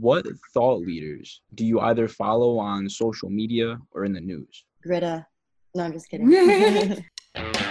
what thought leaders do you either follow on social media or in the news? Greta. No, I'm just kidding.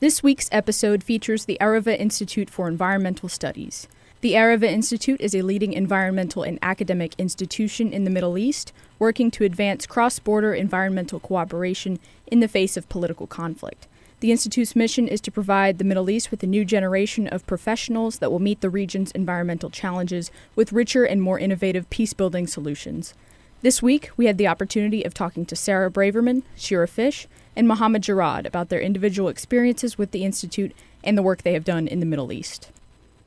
This week's episode features the Arava Institute for Environmental Studies. The Arava Institute is a leading environmental and academic institution in the Middle East, working to advance cross border environmental cooperation in the face of political conflict. The Institute's mission is to provide the Middle East with a new generation of professionals that will meet the region's environmental challenges with richer and more innovative peace building solutions. This week, we had the opportunity of talking to Sarah Braverman, Shira Fish, and Mohammed Jarad about their individual experiences with the Institute and the work they have done in the Middle East.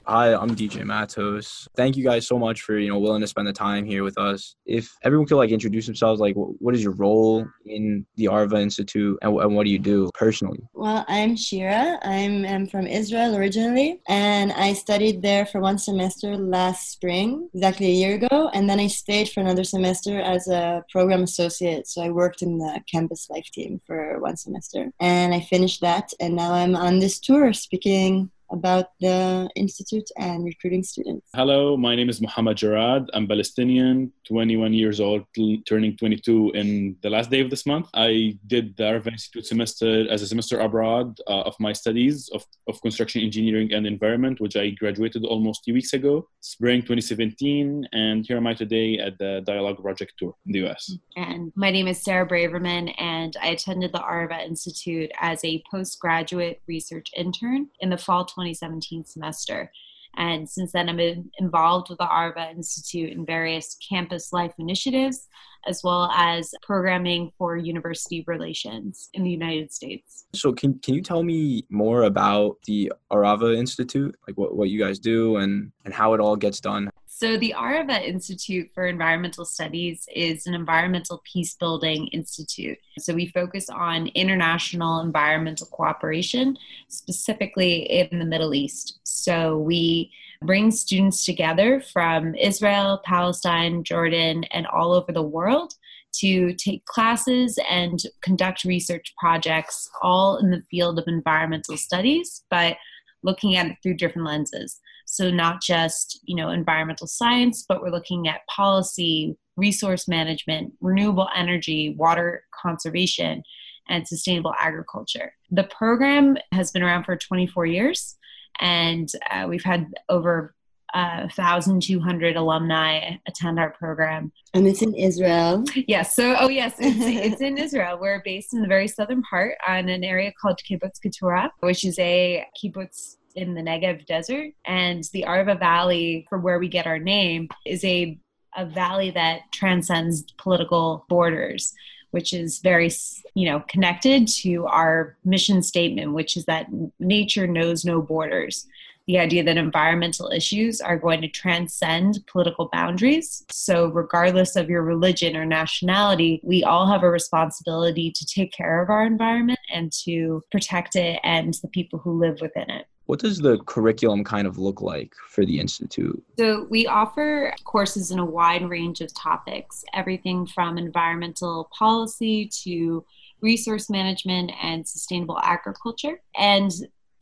Hi, I'm DJ Matos. Thank you guys so much for you know willing to spend the time here with us. If everyone could like introduce themselves, like what is your role in the Arava Institute and, and what do you do personally? Well, I'm Shira. I'm, I'm from Israel originally, and I studied there for one semester last spring, exactly a year ago, and then I stayed for another semester as a program associate. So I worked in the campus life team for one semester, and I finished that, and now I'm on this tour speaking about the institute and recruiting students. Hello, my name is Muhammad Jarad. I'm Palestinian, 21 years old, turning 22 in the last day of this month. I did the Arava Institute semester as a semester abroad uh, of my studies of, of construction engineering and environment, which I graduated almost two weeks ago, spring 2017. And here I am I today at the Dialogue Project Tour in the US. And my name is Sarah Braverman, and I attended the Arava Institute as a postgraduate research intern in the fall 2017 semester. And since then, I've been involved with the Arava Institute in various campus life initiatives, as well as programming for university relations in the United States. So, can, can you tell me more about the Arava Institute, like what, what you guys do and, and how it all gets done? So, the Arava Institute for Environmental Studies is an environmental peace building institute. So, we focus on international environmental cooperation, specifically in the Middle East. So, we bring students together from Israel, Palestine, Jordan, and all over the world to take classes and conduct research projects all in the field of environmental studies, but looking at it through different lenses. So not just, you know, environmental science, but we're looking at policy, resource management, renewable energy, water conservation, and sustainable agriculture. The program has been around for 24 years, and uh, we've had over uh, 1,200 alumni attend our program. And it's in Israel. Yes. So, oh, yes, it's, it's, in Israel. We're based in the very southern part on an area called Kibbutz Keturah, which is a kibbutz in the Negev desert. And the Arava Valley, from where we get our name, is a, a valley that transcends political borders which is very you know connected to our mission statement which is that nature knows no borders the idea that environmental issues are going to transcend political boundaries. So, regardless of your religion or nationality, we all have a responsibility to take care of our environment and to protect it and the people who live within it. What does the curriculum kind of look like for the Institute? So, we offer courses in a wide range of topics, everything from environmental policy to resource management and sustainable agriculture. And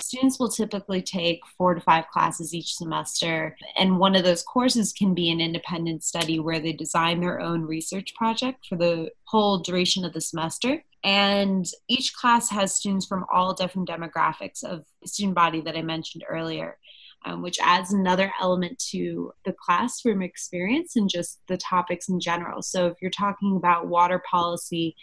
Students will typically take four to five classes each semester, and one of those courses can be an independent study where they design their own research project for the whole duration of the semester. And each class has students from all different demographics of student body that I mentioned earlier. Um, which adds another element to the classroom experience and just the topics in general. So, if you're talking about water policy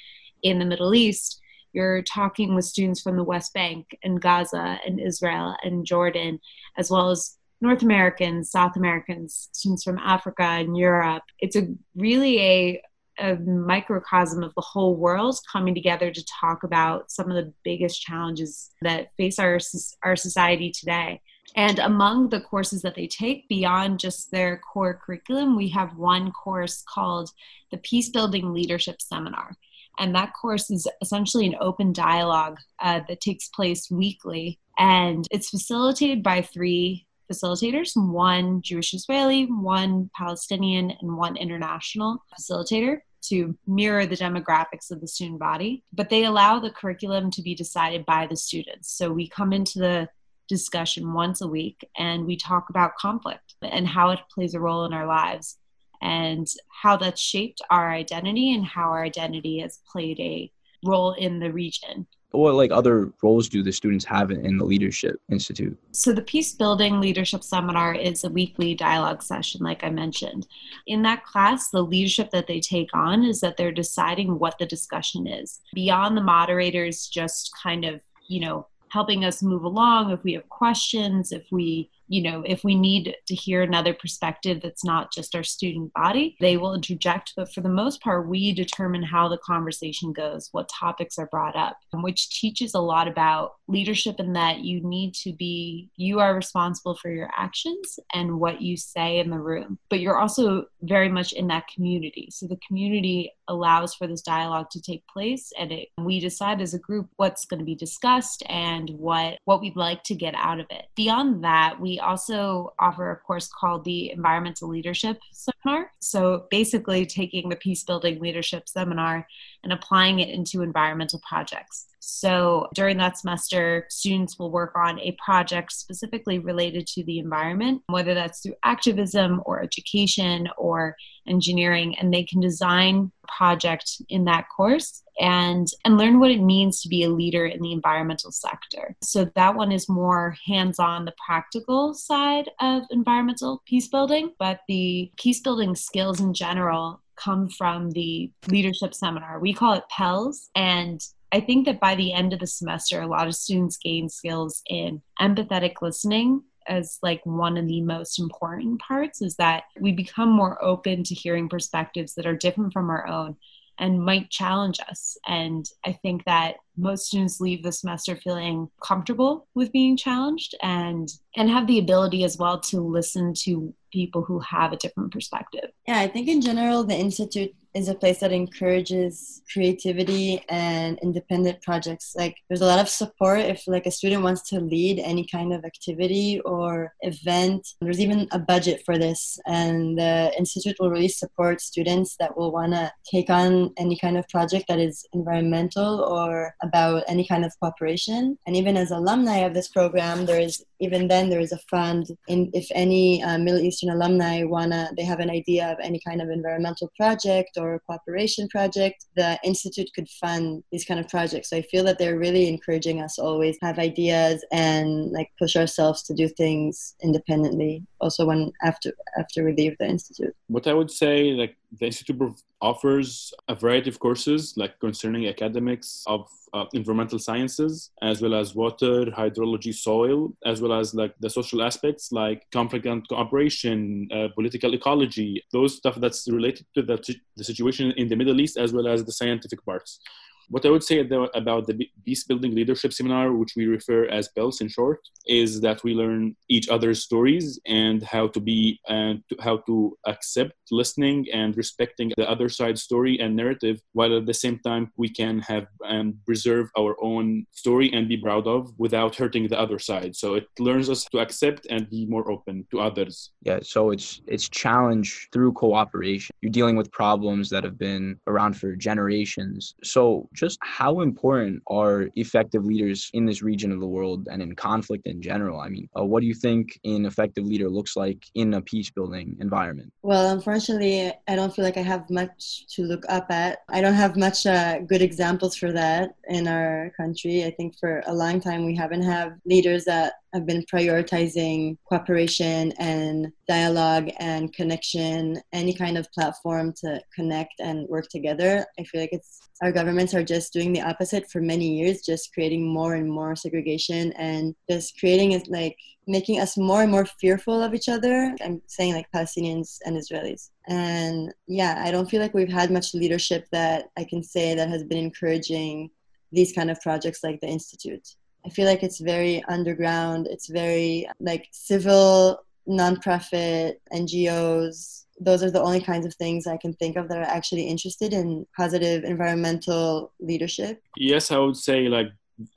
in the Middle East, you're talking with students from the West Bank and Gaza and Israel and Jordan, as well as North Americans, South Americans, students from Africa and Europe. It's a really a, a microcosm of the whole world coming together to talk about some of the biggest challenges that face our our society today. And among the courses that they take beyond just their core curriculum, we have one course called the Peace Building Leadership Seminar. And that course is essentially an open dialogue uh, that takes place weekly. And it's facilitated by three facilitators one Jewish Israeli, one Palestinian, and one international facilitator to mirror the demographics of the student body. But they allow the curriculum to be decided by the students. So we come into the discussion once a week and we talk about conflict and how it plays a role in our lives and how that's shaped our identity and how our identity has played a role in the region. What like other roles do the students have in the leadership institute? So the peace building leadership seminar is a weekly dialogue session like i mentioned. In that class the leadership that they take on is that they're deciding what the discussion is. Beyond the moderators just kind of you know helping us move along if we have questions if we you know, if we need to hear another perspective that's not just our student body, they will interject. But for the most part, we determine how the conversation goes, what topics are brought up, and which teaches a lot about leadership in that you need to be, you are responsible for your actions and what you say in the room. But you're also very much in that community. So the community allows for this dialogue to take place and it, we decide as a group what's going to be discussed and what what we'd like to get out of it. Beyond that, we also offer a course called the Environmental Leadership Seminar. So basically, taking the Peace Building Leadership Seminar and applying it into environmental projects. So during that semester, students will work on a project specifically related to the environment, whether that's through activism or education or engineering, and they can design a project in that course and and learn what it means to be a leader in the environmental sector. So that one is more hands-on the practical side of environmental peace building, but the peace building skills in general come from the leadership seminar. We call it PELS. And I think that by the end of the semester, a lot of students gain skills in empathetic listening as like one of the most important parts is that we become more open to hearing perspectives that are different from our own and might challenge us. And I think that most students leave the semester feeling comfortable with being challenged and and have the ability as well to listen to people who have a different perspective. Yeah, I think in general the institute is a place that encourages creativity and independent projects. Like there's a lot of support if like a student wants to lead any kind of activity or event. There's even a budget for this and the institute will really support students that will want to take on any kind of project that is environmental or about any kind of cooperation. And even as alumni of this program, there is even then there is a fund in if any uh, Middle Eastern alumni wanna they have an idea of any kind of environmental project or cooperation project, the institute could fund these kind of projects. So I feel that they're really encouraging us always have ideas and like push ourselves to do things independently. Also when after after we leave the institute. What I would say like the institute offers a variety of courses like concerning academics of uh, environmental sciences as well as water hydrology soil as well as like the social aspects like conflict and cooperation uh, political ecology those stuff that's related to the, the situation in the middle east as well as the scientific parts what I would say about the Peace Building Leadership Seminar, which we refer as PELS in short, is that we learn each other's stories and how to be and how to accept listening and respecting the other side's story and narrative, while at the same time we can have and preserve our own story and be proud of without hurting the other side. So it learns us to accept and be more open to others. Yeah. So it's it's challenge through cooperation. You're dealing with problems that have been around for generations. So just how important are effective leaders in this region of the world and in conflict in general? I mean, uh, what do you think an effective leader looks like in a peace building environment? Well, unfortunately, I don't feel like I have much to look up at. I don't have much uh, good examples for that. in our country. I think for a long time we haven't have leaders that have been prioritizing cooperation and dialogue and connection, any kind of platform to connect and work together. I feel like it's our governments are just doing the opposite for many years, just creating more and more segregation and just creating it like making us more and more fearful of each other. I'm saying like Palestinians and Israelis. And yeah, I don't feel like we've had much leadership that I can say that has been encouraging these kind of projects like the Institute. I feel like it's very underground, it's very like civil, nonprofit, NGOs. Those are the only kinds of things I can think of that are actually interested in positive environmental leadership. Yes, I would say like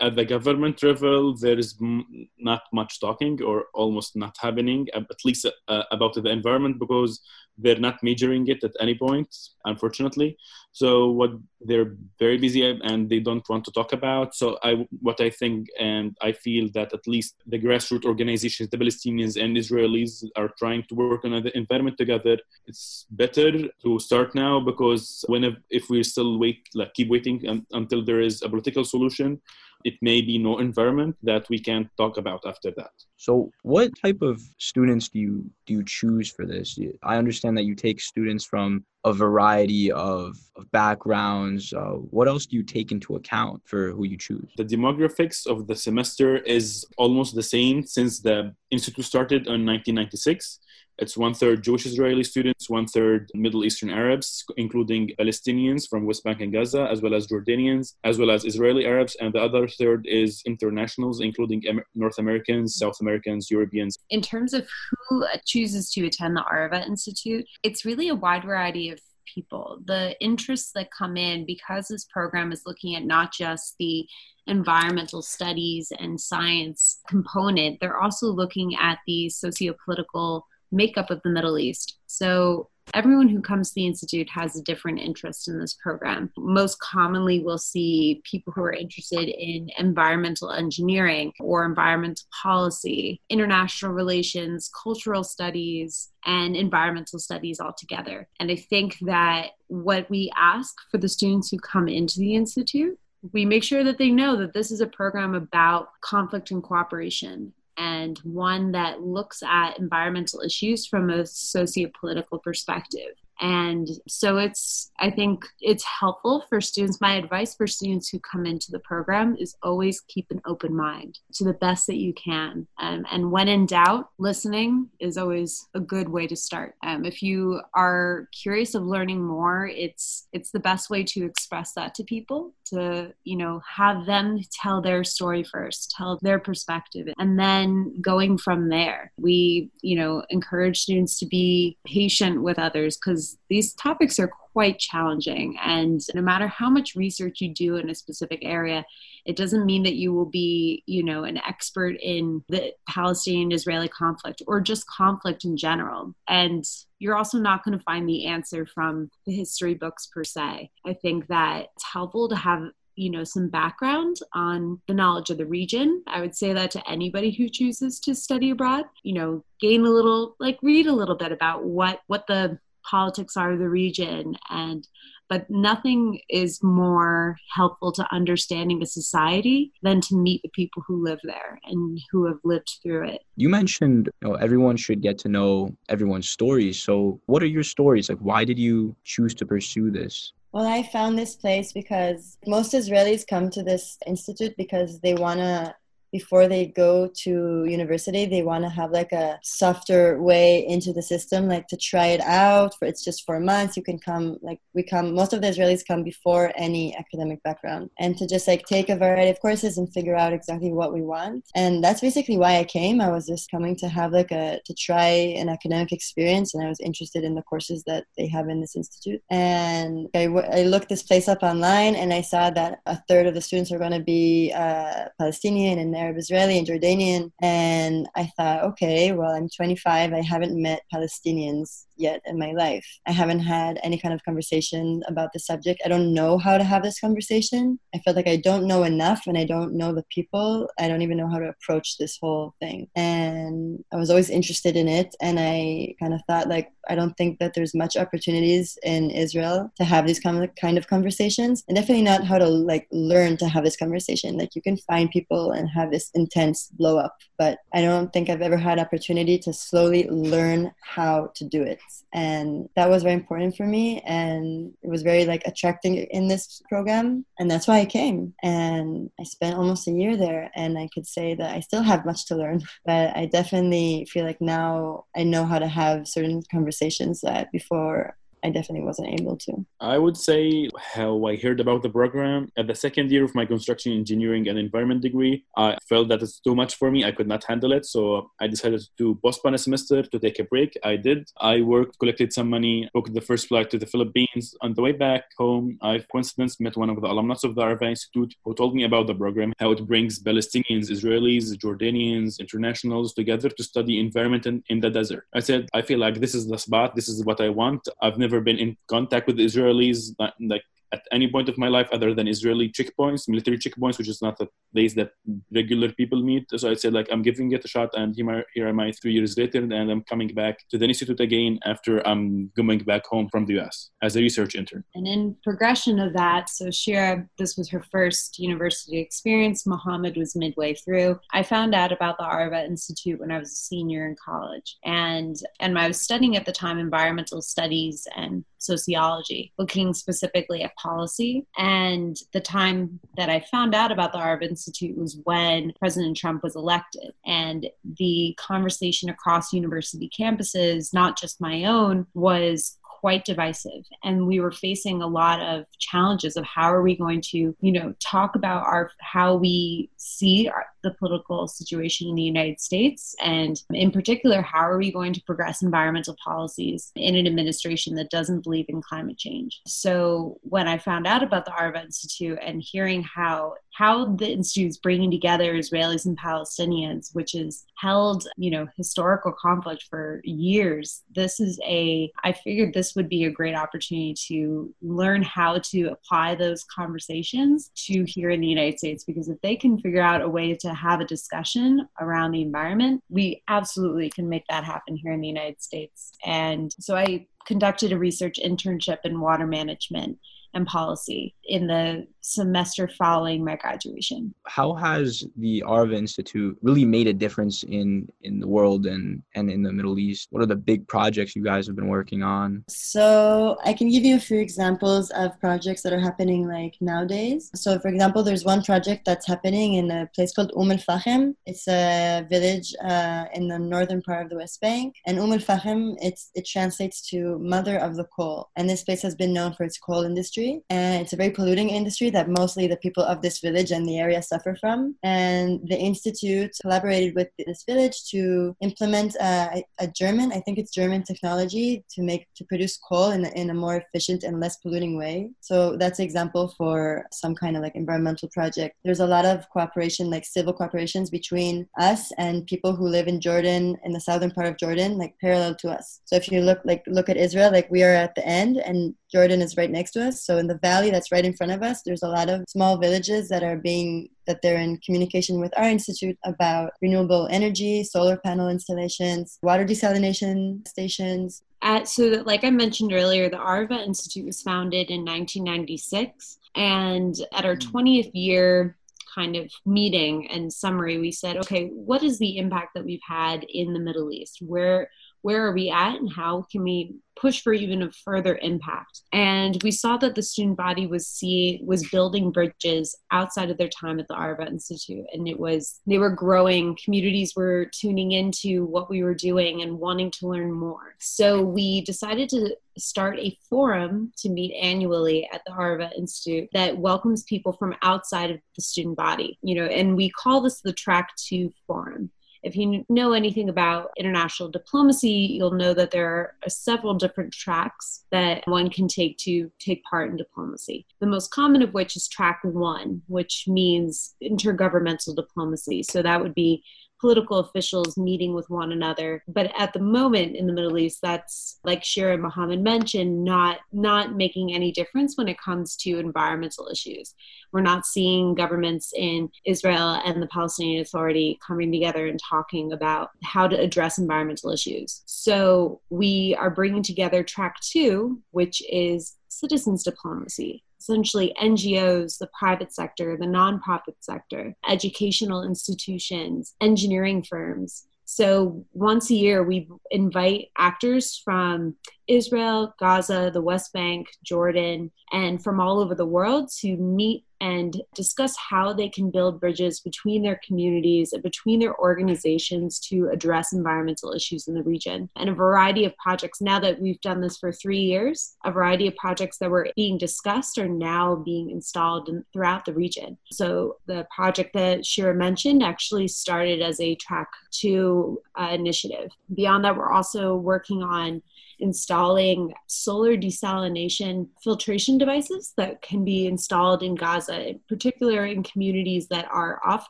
at the government level, there is m- not much talking or almost not happening, at least uh, about the environment, because they're not measuring it at any point, unfortunately. So what they're very busy and they don't want to talk about. So I, what I think and I feel that at least the grassroots organizations, the Palestinians and Israelis, are trying to work on the environment together. It's better to start now because when if we still wait, like keep waiting until there is a political solution, it may be no environment that we can talk about after that. So, what type of students do you do you choose for this? I understand that you take students from a variety of, of backgrounds. Uh, what else do you take into account for who you choose? The demographics of the semester is almost the same since the institute started in 1996. It's one third Jewish Israeli students, one third Middle Eastern Arabs, including Palestinians from West Bank and Gaza, as well as Jordanians, as well as Israeli Arabs. And the other third is internationals, including North Americans, South Americans, Europeans. In terms of who chooses to attend the Arava Institute, it's really a wide variety of people. The interests that come in because this program is looking at not just the environmental studies and science component, they're also looking at the socio-political makeup of the Middle East. So everyone who comes to the Institute has a different interest in this program. Most commonly, we'll see people who are interested in environmental engineering or environmental policy, international relations, cultural studies, and environmental studies altogether. And I think that what we ask for the students who come into the Institute we make sure that they know that this is a program about conflict and cooperation and one that looks at environmental issues from a socio-political perspective. And so it's, I think it's helpful for students. My advice for students who come into the program is always keep an open mind to the best that you can. Um, and when in doubt, listening is always a good way to start. Um, if you are curious of learning more, it's, it's the best way to express that to people to, you know, have them tell their story first, tell their perspective. And then going from there, we, you know, encourage students to be patient with others because these topics are quite challenging. And no matter how much research you do in a specific area, it doesn't mean that you will be, you know, an expert in the Palestinian Israeli conflict or just conflict in general. And you're also not going to find the answer from the history books per se. I think that it's helpful to have you know some background on the knowledge of the region i would say that to anybody who chooses to study abroad you know gain a little like read a little bit about what what the politics are of the region and but nothing is more helpful to understanding a society than to meet the people who live there and who have lived through it. You mentioned you know, everyone should get to know everyone's stories. So, what are your stories? Like, why did you choose to pursue this? Well, I found this place because most Israelis come to this institute because they want to before they go to university they want to have like a softer way into the system like to try it out for it's just four months you can come like we come most of the israelis come before any academic background. And to just like take a variety of courses and figure out exactly what we want. And that's basically why i came. I was just coming to have like a to try an academic experience and i was interested in the courses that they have in this institute. And I, w- I looked this place up online and i saw that a third of the students are going to be uh, palestinian and Arab Israeli and Jordanian. And I thought, okay, well, I'm 25. I haven't met Palestinians yet in my life. I haven't had any kind of conversation about the subject. I don't know how to have this conversation. I feel like I don't know enough and I don't know the people. I don't even know how to approach this whole thing. And I was always interested in it. And I kind of thought, like, I don't think that there's much opportunities in Israel to have these kind of, kind of conversations, and definitely not how to like learn to have this conversation. Like you can find people and have this intense blow up, but I don't think I've ever had opportunity to slowly learn how to do it, and that was very important for me, and it was very like attracting in this program, and that's why I came. And I spent almost a year there, and I could say that I still have much to learn, but I definitely feel like now I know how to have certain conversations that before I definitely wasn't able to. I would say how I heard about the program at the second year of my construction engineering and environment degree. I felt that it's too much for me. I could not handle it. So I decided to postpone a semester to take a break. I did. I worked, collected some money, booked the first flight to the Philippines. On the way back home, I coincidence met one of the alumnus of the Arava Institute who told me about the program, how it brings Palestinians, Israelis, Jordanians, internationals together to study environment in, in the desert. I said, I feel like this is the spot. This is what I want. I've never never been in contact with Israelis. Like at any point of my life other than Israeli checkpoints, military checkpoints, which is not a place that regular people meet. So I said, like, I'm giving it a shot, and here, here am I three years later, and I'm coming back to the institute again after I'm going back home from the US as a research intern. And in progression of that, so Shira, this was her first university experience. Mohammed was midway through. I found out about the Arava Institute when I was a senior in college, and and I was studying at the time environmental studies and sociology, looking specifically at policy. And the time that I found out about the Arava Institute was when President Trump was elected. And the conversation across university campuses, not just my own, was quite divisive and we were facing a lot of challenges of how are we going to you know talk about our how we see our, the political situation in the United States and in particular how are we going to progress environmental policies in an administration that doesn't believe in climate change so when I found out about the Arava Institute and hearing how how the institute is bringing together Israelis and Palestinians, which has held, you know, historical conflict for years. This is a, I figured this would be a great opportunity to learn how to apply those conversations to here in the United States, because if they can figure out a way to have a discussion around the environment, we absolutely can make that happen here in the United States. And so I conducted a research internship in water management and policy in the semester following my graduation. How has the Arava Institute really made a difference in in the world and and in the Middle East? What are the big projects you guys have been working on? So I can give you a few examples of projects that are happening like nowadays. So for example, there's one project that's happening in a place called Umm al Fahim. It's a village uh, in the northern part of the West Bank, and Umm al Fahim it's it translates to mother of the coal. And this place has been known for its coal industry, and it's a very polluting industry that mostly the people of this village and the area suffer from. And the institute collaborated with this village to implement a, a German, I think it's German technology to make to produce coal in, in a more efficient and less polluting way. So that's an example for some kind of like environmental project. There's a lot of cooperation, like civil cooperations between us and people who live in Jordan, in the southern part of Jordan, like parallel to us. So if you look like look at Israel, like we are at the end and Jordan is right next to us. So in the valley that's right in front of us, there's a lot of small villages that are being that they're in communication with our institute about renewable energy, solar panel installations, water desalination stations. At, so, that, like I mentioned earlier, the Arava Institute was founded in 1996, and at our 20th hmm. year kind of meeting and summary, we said, okay, what is the impact that we've had in the Middle East? Where where are we at and how can we push for even a further impact? And we saw that the student body was see was building bridges outside of their time at the arava institute and it was they were growing. Communities were tuning into what we were doing and wanting to learn more. So we decided to start a forum to meet annually at the arava institute that welcomes people from outside of the student body you know and we call this the track two forum If you know anything about international diplomacy, you'll know that there are several different tracks that one can take to take part in diplomacy. The most common of which is track one, which means intergovernmental diplomacy. So that would be political officials meeting with one another. But at the moment in the Middle East, that's like Shira Mohammed mentioned, not not making any difference when it comes to environmental issues. We're not seeing governments in Israel and the Palestinian Authority coming together and talking about how to address environmental issues. So we are bringing together track two, which is citizens diplomacy essentially NGOs, the private sector, the nonprofit sector, educational institutions, engineering firms. So once a year, we invite actors from Israel, Gaza, the West Bank, Jordan, and from all over the world to meet and discuss how they can build bridges between their communities and between their organizations to address environmental issues in the region. And a variety of projects, now that we've done this for three years, a variety of projects that were being discussed are now being installed in, throughout the region. So the project that Shira mentioned actually started as a track two uh, initiative. Beyond that, we're also working on installing solar desalination filtration devices that can be installed in Gaza, in particular in communities that are off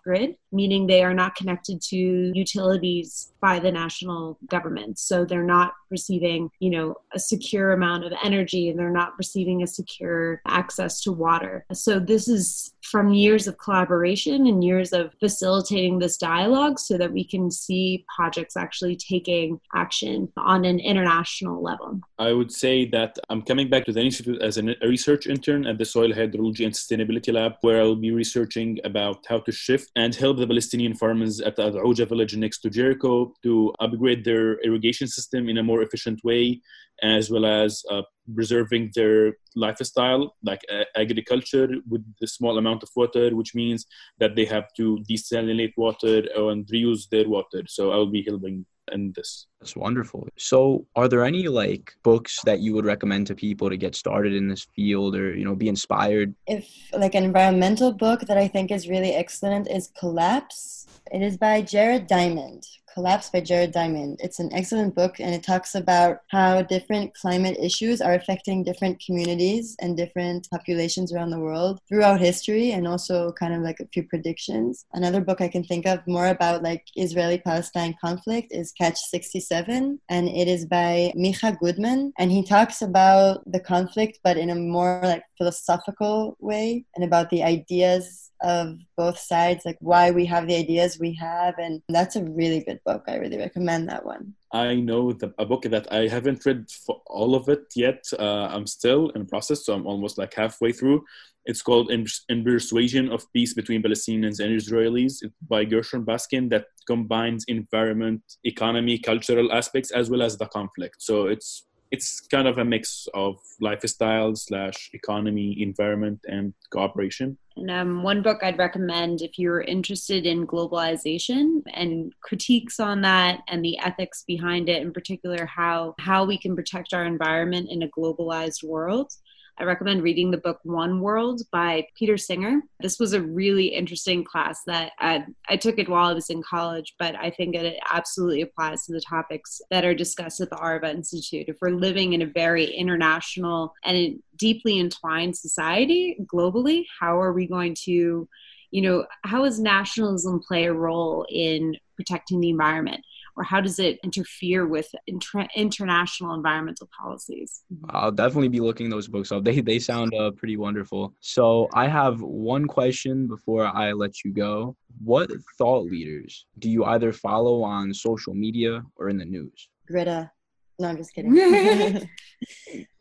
grid, meaning they are not connected to utilities by the national government. So they're not receiving, you know, a secure amount of energy and they're not receiving a secure access to water. So this is from years of collaboration and years of facilitating this dialogue so that we can see projects actually taking action on an international level. I would say that I'm coming back to the Institute as a research intern at the Soil Hydrology and Sustainability Lab, where I'll be researching about how to shift and help the Palestinian farmers at the Ad'uja village next to Jericho to upgrade their irrigation system in a more efficient way, as well as uh, preserving their lifestyle, like uh, agriculture with the small amount of water, which means that they have to desalinate water and reuse their water. So I'll be helping in this. That's wonderful. So, are there any like books that you would recommend to people to get started in this field or, you know, be inspired? If like an environmental book that I think is really excellent is Collapse. It is by Jared Diamond. Collapse by Jared Diamond. It's an excellent book and it talks about how different climate issues are affecting different communities and different populations around the world throughout history and also kind of like a few predictions. Another book I can think of more about like Israeli Palestine conflict is Catch 67 and it is by Micah Goodman and he talks about the conflict but in a more like philosophical way and about the ideas of both sides, like why we have the ideas we have. And that's a really good book. I really recommend that one. I know the, a book that I haven't read all of it yet. Uh, I'm still in process, so I'm almost like halfway through. It's called In, in Persuasion of Peace Between Palestinians and Israelis by Gershon Baskin that combines environment, economy, cultural aspects, as well as the conflict. So it's it's kind of a mix of lifestyle slash economy, environment, and cooperation. Um, one book I'd recommend if you're interested in globalization and critiques on that and the ethics behind it, in particular how how we can protect our environment in a globalized world, I recommend reading the book One World by Peter Singer. This was a really interesting class that I, I took it while I was in college, but I think it absolutely applies to the topics that are discussed at the Arava Institute. If we're living in a very international and deeply entwined society globally, how are we going to, you know, how does nationalism play a role in protecting the environment? Or how does it interfere with inter- international environmental policies? I'll definitely be looking those books up. They they sound uh, pretty wonderful. So I have one question before I let you go. What thought leaders do you either follow on social media or in the news? Greta. No, I'm just kidding.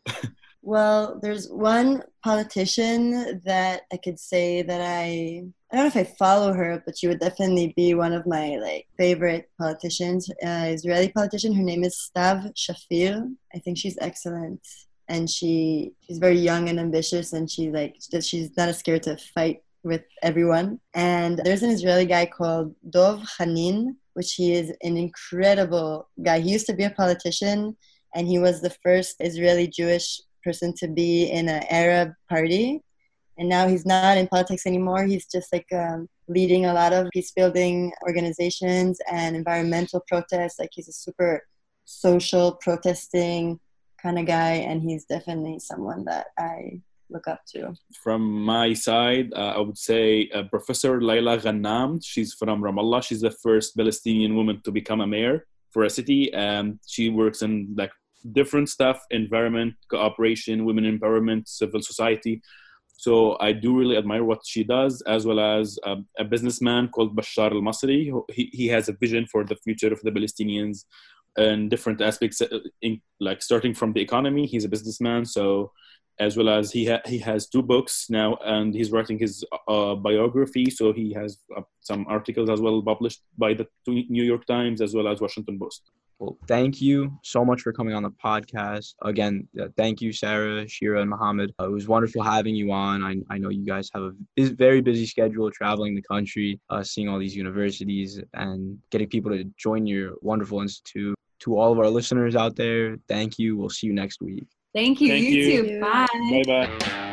well, there's one politician that I could say that I I don't know if I follow her, but she would definitely be one of my like favorite politicians. Uh, Israeli politician. Her name is Stav Shaffir. I think she's excellent, and she she's very young and ambitious, and she like she's not scared to fight with everyone. And there's an Israeli guy called Dov Hanin, which he is an incredible guy. He used to be a politician, and he was the first Israeli Jewish person to be in an Arab party and now he's not in politics anymore. He's just like um, leading a lot of peace building organizations and environmental protests. Like he's a super social protesting kind of guy, and he's definitely someone that I look up to. From my side, uh, I would say uh, Professor Laila Ghannam. She's from Ramallah. She's the first Palestinian woman to become a mayor for a city, and she works in like different stuff: environment, cooperation, women empowerment, civil society. So I do really admire what she does, as well as um, a businessman called Bashar Al Masri. He, he has a vision for the future of the Palestinians and different aspects, uh, in, like starting from the economy. He's a businessman, so as well as he ha- he has two books now, and he's writing his uh, biography. So he has uh, some articles as well published by the New York Times as well as Washington Post. Well, thank you so much for coming on the podcast. Again, uh, thank you, Sarah, Shira, and Mohammed. Uh, it was wonderful having you on. I, I know you guys have a very busy schedule traveling the country, uh, seeing all these universities, and getting people to join your wonderful institute. To all of our listeners out there, thank you. We'll see you next week. Thank you. Thank you, you. too. Bye. Bye bye.